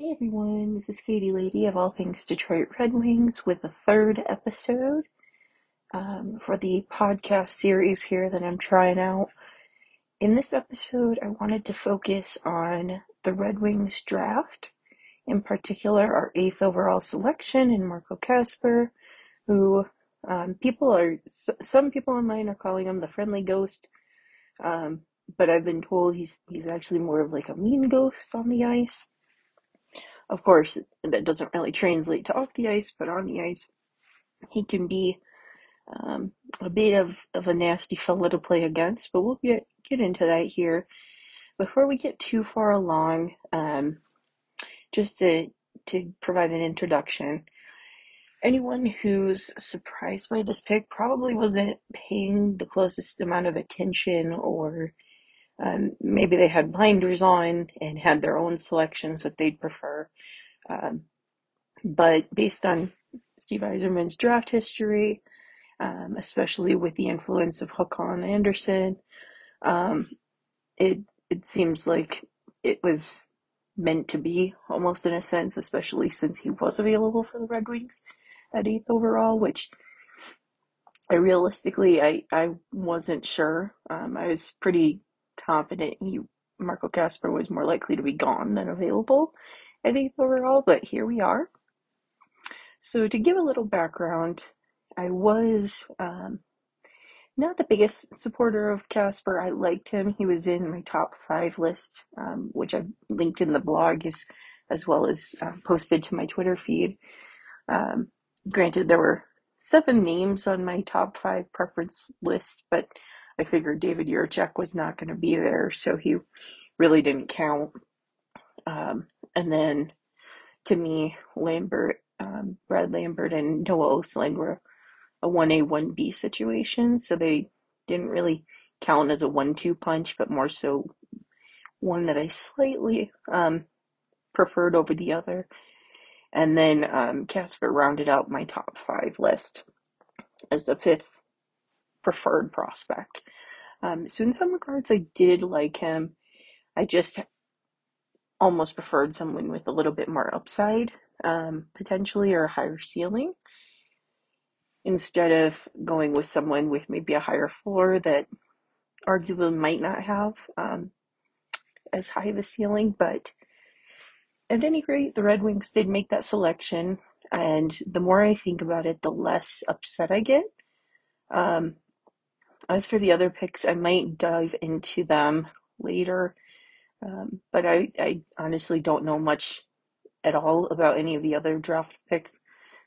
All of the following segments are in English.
Hey everyone, this is Katie Lady of All Things Detroit Red Wings with the third episode um, for the podcast series here that I'm trying out. In this episode, I wanted to focus on the Red Wings draft, in particular our eighth overall selection in Marco Kasper, who um, people are, some people online are calling him the friendly ghost, um, but I've been told he's he's actually more of like a mean ghost on the ice. Of course, that doesn't really translate to off the ice, but on the ice, he can be um, a bit of, of a nasty fellow to play against. But we'll get get into that here. Before we get too far along, um, just to to provide an introduction, anyone who's surprised by this pick probably wasn't paying the closest amount of attention or um, maybe they had blinders on and had their own selections that they'd prefer. Um, but based on Steve Yzerman's draft history, um, especially with the influence of Håkan Andersson, um, it it seems like it was meant to be almost in a sense, especially since he was available for the Red Wings at eighth overall, which I realistically I I wasn't sure. Um, I was pretty confident he Marco Kasper was more likely to be gone than available at eighth overall, but here we are. So to give a little background, I was um, not the biggest supporter of Kasper. I liked him. He was in my top five list, um, which I've linked in the blog as, as well as uh, posted to my Twitter feed. Um, granted, there were seven names on my top five preference list, but I figured David Jiricek was not going to be there, so he really didn't count. Um, and then to me, Lambert, um, Brad Lambert, and Noah Östlund were a 1A, 1B situation, so they didn't really count as a 1 2 punch, but more so one that I slightly um, preferred over the other. And then um, Kasper rounded out my top five list as the fifth preferred prospect. Um, so in some regards, I did like him. I just almost preferred someone with a little bit more upside, um, potentially, or a higher ceiling, instead of going with someone with maybe a higher floor that arguably might not have um, as high of a ceiling. But at any rate, the Red Wings did make that selection, and the more I think about it, the less upset I get. Um, as for the other picks, I might dive into them later. Um, but I, I honestly don't know much at all about any of the other draft picks,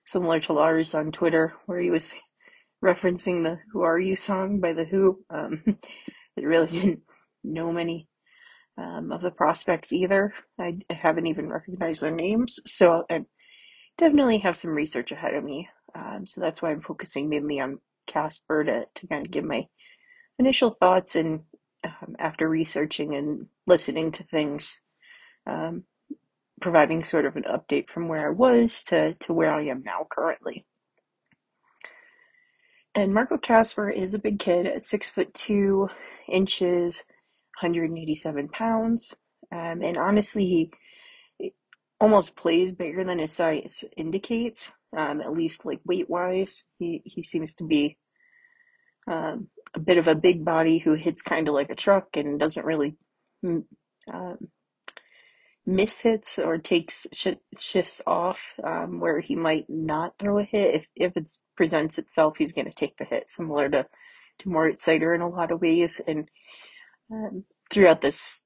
similar to Lars on Twitter, where he was referencing the Who Are You song by The Who. Um, I really didn't know many um, of the prospects either. I, I, haven't even recognized their names, so I definitely have some research ahead of me. Um, so that's why I'm focusing mainly on Kasper to, to kind of give my initial thoughts and um, after researching and listening to things, um, providing sort of an update from where I was to, to where I am now currently. And Marco Kasper is a big kid at six foot two inches, 187 pounds. Um, and honestly, he almost plays bigger than his size indicates, um, at least like weight wise. He, he seems to be um, a bit of a big body who hits kind of like a truck and doesn't really mm, um, miss hits or takes sh- shifts off um, where he might not throw a hit. If if it presents itself, he's going to take the hit, similar to to Moritz Seider in a lot of ways. And um, throughout this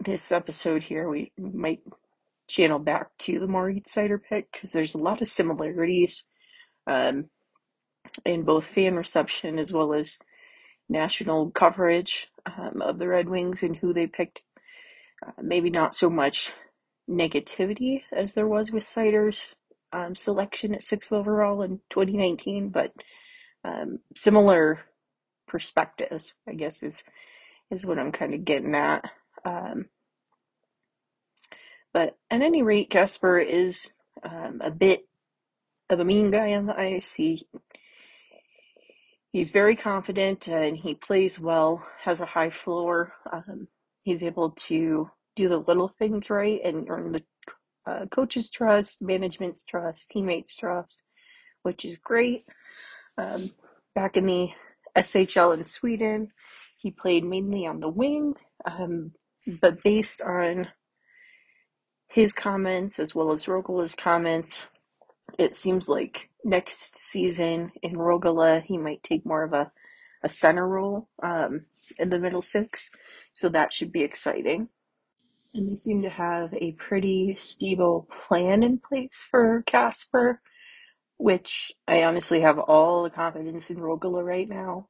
this episode here, we might channel back to the Moritz Seider pick because there's a lot of similarities um, in both fan reception as well as national coverage um, of the Red Wings and who they picked. Uh, maybe not so much negativity as there was with Seider's um, selection at sixth overall in 2019, but um, similar perspectives, I guess, is is what I'm kind of getting at. Um, but at any rate, Kasper is um, a bit of a mean guy on the ice. He he's very confident and he plays well, has a high floor. Um, he's able to do the little things right and earn the uh, coaches trust, management's trust, teammates trust, which is great. Um, back in the SHL in Sweden, he played mainly on the wing, um, but based on his comments as well as Rögle's comments, it seems like next season in Rögle he might take more of a, a center role um, in the middle six, so that should be exciting. And they seem to have a pretty stable plan in place for Kasper, which I honestly have all the confidence in Rogala right now.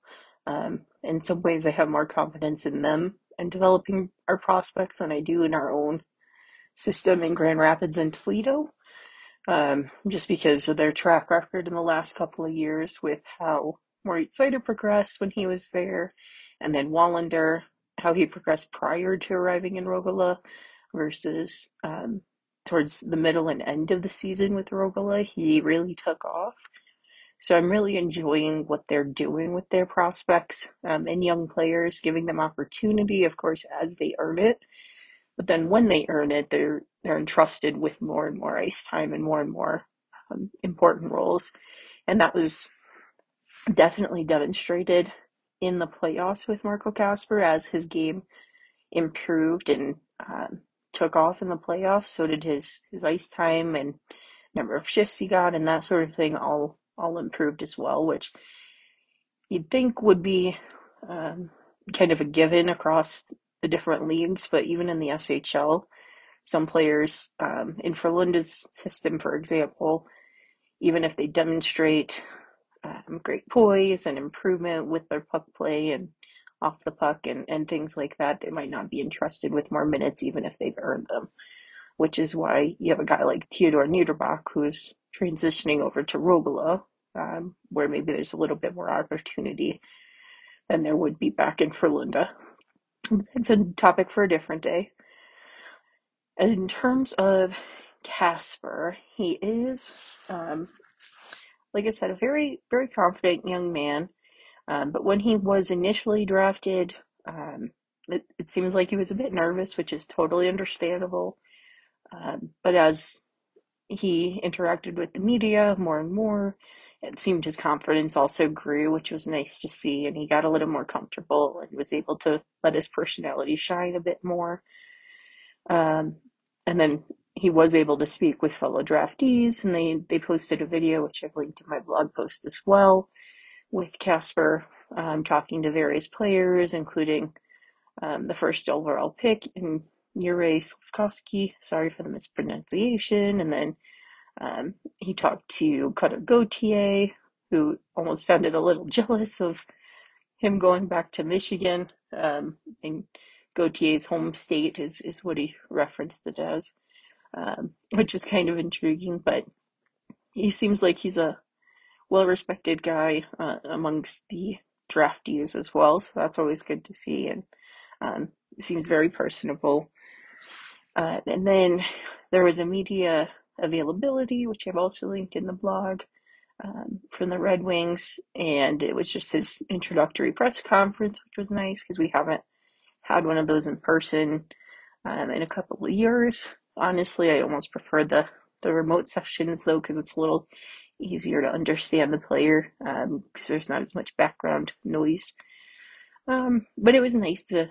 Um, in some ways, I have more confidence in them and developing our prospects than I do in our own system in Grand Rapids and Toledo. Um, just because of their track record in the last couple of years with how Moritz Seider progressed when he was there, and then Wallinder, how he progressed prior to arriving in Rögle versus um, towards the middle and end of the season with Rögle, he really took off. So I'm really enjoying what they're doing with their prospects um, and young players, giving them opportunity, of course, as they earn it. But then when they earn it, they're they're entrusted with more and more ice time and more and more um, important roles, and that was definitely demonstrated in the playoffs with Marco Kasper as his game improved and um, took off in the playoffs. So did his his ice time and number of shifts he got and that sort of thing all all improved as well, which you'd think would be um, kind of a given across the different leagues, but even in the SHL, some players um, in Frölunda's system, for example, even if they demonstrate um, great poise and improvement with their puck play and off the puck and, and things like that, they might not be entrusted with more minutes even if they've earned them. Which is why you have a guy like Theodore Niederbach who's transitioning over to Rögle, um, where maybe there's a little bit more opportunity than there would be back in Frölunda. It's a topic for a different day. In terms of Kasper, he is, um, like I said, a very, very confident young man. Um, but when he was initially drafted, um, it, it seems like he was a bit nervous, which is totally understandable. Um, but as he interacted with the media more and more, it seemed his confidence also grew, which was nice to see. And he got a little more comfortable and was able to let his personality shine a bit more. Um, and then he was able to speak with fellow draftees, and they, they posted a video, which I've linked in my blog post as well, with Kasper um, talking to various players, including um, the first overall pick in Juraj Slafkovsky. Sorry for the mispronunciation. And then um, he talked to Cutter Gauthier, who almost sounded a little jealous of him going back to Michigan. Um, and Gauthier's home state is, is what he referenced it as, um, which was kind of intriguing. But he seems like he's a well respected guy uh, amongst the draftees as well. So that's always good to see. And um, seems very personable. Uh, and then there was a media availability, which I've also linked in the blog um, from the Red Wings, and it was just his introductory press conference, which was nice because we haven't had one of those in person um, in a couple of years. Honestly, I almost prefer the the remote sessions though because it's a little easier to understand the player because um, there's not as much background noise. Um, but it was nice to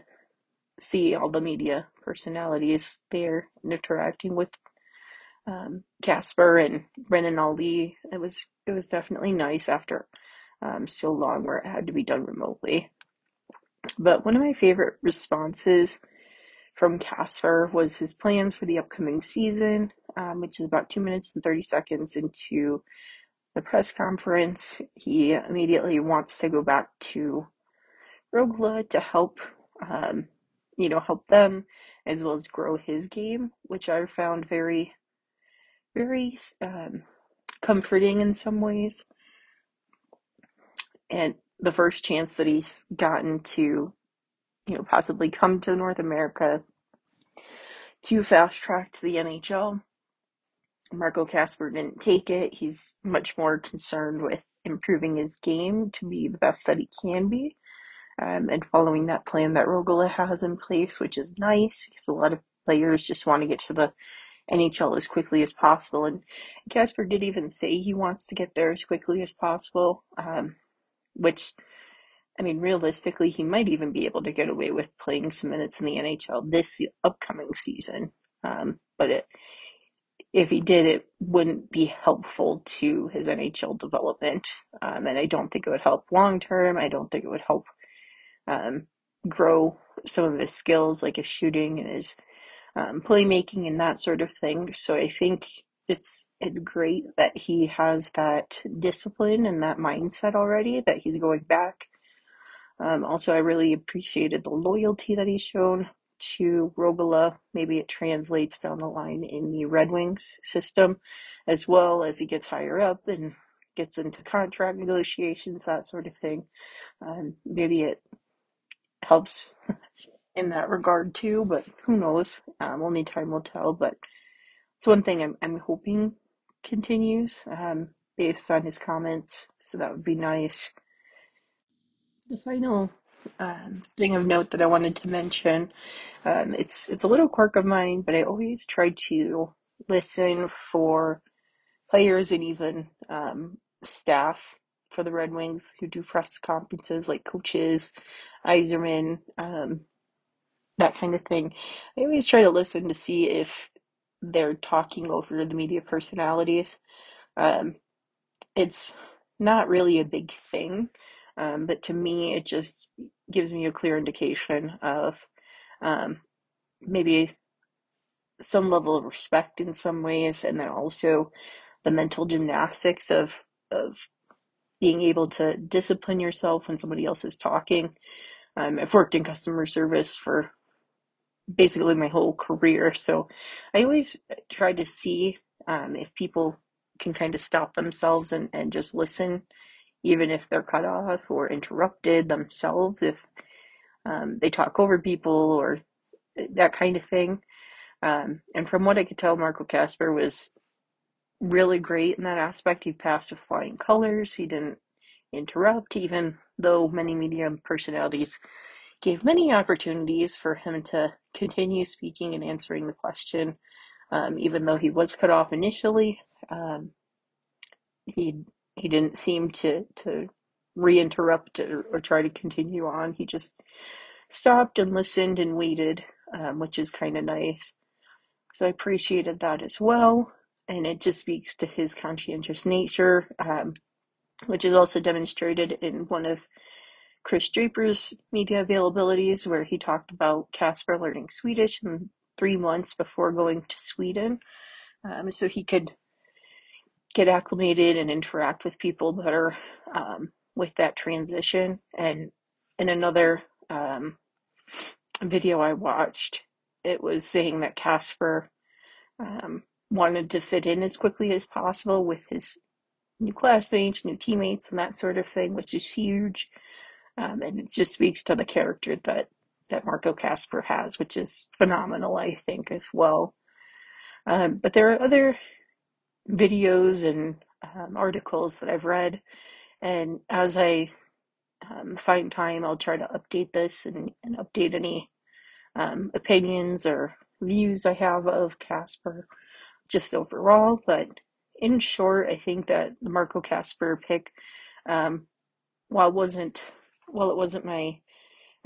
see all the media personalities there interacting with um, Kasper and Brennan Ali. It was it was definitely nice after um, so long where it had to be done remotely. But one of my favorite responses from Kasper was his plans for the upcoming season, um, which is about two minutes and 30 seconds into the press conference. He immediately wants to go back to Rögle to help, um, you know, help them as well as grow his game, which I found very very um, comforting in some ways. And the first chance that he's gotten to, you know, possibly come to North America to fast track to the NHL, Marco Kasper didn't take it. He's much more concerned with improving his game to be the best that he can be. Um, and following that plan that Rögle has in place, which is nice because a lot of players just want to get to the NHL as quickly as possible. And Kasper did even say he wants to get there as quickly as possible, um, which, I mean, realistically, he might even be able to get away with playing some minutes in the NHL this upcoming season. Um, but it, if he did, it wouldn't be helpful to his NHL development. Um, and I don't think it would help long term. I don't think it would help um, grow some of his skills, like his shooting and his um, playmaking and that sort of thing. So I think it's it's great that he has that discipline and that mindset already. That he's going back. Um, also, I really appreciated the loyalty that he's shown to Rögle. Maybe it translates down the line in the Red Wings system, as well as he gets higher up and gets into contract negotiations, that sort of thing. Um, maybe it helps in that regard too, but who knows? Um, only time will tell. But it's one thing I'm, I'm hoping continues um, based on his comments, so that would be nice. The final um, thing of note that I wanted to mention, um, it's it's a little quirk of mine, but I always try to listen for players and even um, staff for the Red Wings who do press conferences, like coaches, Yzerman, um, that kind of thing. I always try to listen to see if they're talking over the media personalities. Um, it's not really a big thing, um, but to me, it just gives me a clear indication of um, maybe some level of respect in some ways, and then also the mental gymnastics of of being able to discipline yourself when somebody else is talking. Um, I've worked in customer service for basically my whole career. So I always try to see um, if people can kind of stop themselves and, and just listen, even if they're cut off or interrupted themselves, if um, they talk over people or that kind of thing. Um, and from what I could tell, Marco Kasper was really great in that aspect. He passed with flying colors. He didn't interrupt, even though many media personalities gave many opportunities for him to continue speaking and answering the question. Um, even though he was cut off initially, um, he he didn't seem to to reinterrupt or, or, try to continue on. He just stopped and listened and waited, um, which is kind of nice. So I appreciated that as well, and it just speaks to his conscientious nature, um, which is also demonstrated in one of Chris Draper's media availabilities, where he talked about Kasper learning Swedish in three months before going to Sweden, um, so he could get acclimated and interact with people better um, with that transition. And in another um, video I watched, it was saying that Kasper um, wanted to fit in as quickly as possible with his new classmates, new teammates, and that sort of thing, which is huge. Um, and it just speaks to the character that that Marco Kasper has, which is phenomenal, I think, as well. Um, but there are other videos and um, articles that I've read, and as I um, find time, I'll try to update this and, and update any um, opinions or views I have of Kasper just overall. But in short, I think that the Marco Kasper pick, um, while wasn't while it wasn't my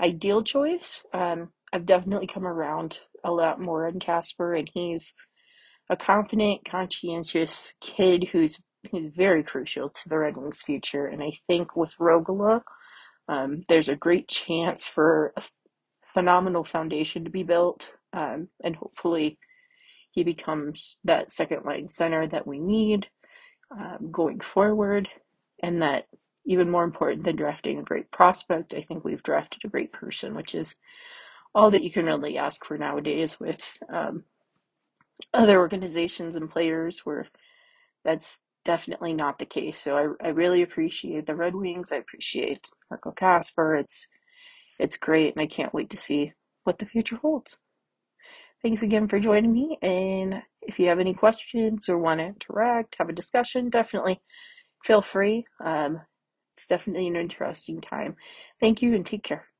ideal choice, um, I've definitely come around a lot more on Kasper, and he's a confident, conscientious kid who's who's very crucial to the Red Wings' future. And I think with Rögle, um, there's a great chance for a phenomenal foundation to be built, um, and hopefully he becomes that second line center that we need um, going forward, and that even more important than drafting a great prospect, I think we've drafted a great person, which is all that you can really ask for nowadays with um, other organizations and players where that's definitely not the case. So I, I really appreciate the Red Wings. I appreciate Marco Kasper. It's it's great and I can't wait to see what the future holds. Thanks again for joining me and if you have any questions or want to interact, have a discussion, definitely feel free. Um, it's definitely an interesting time. Thank you and take care.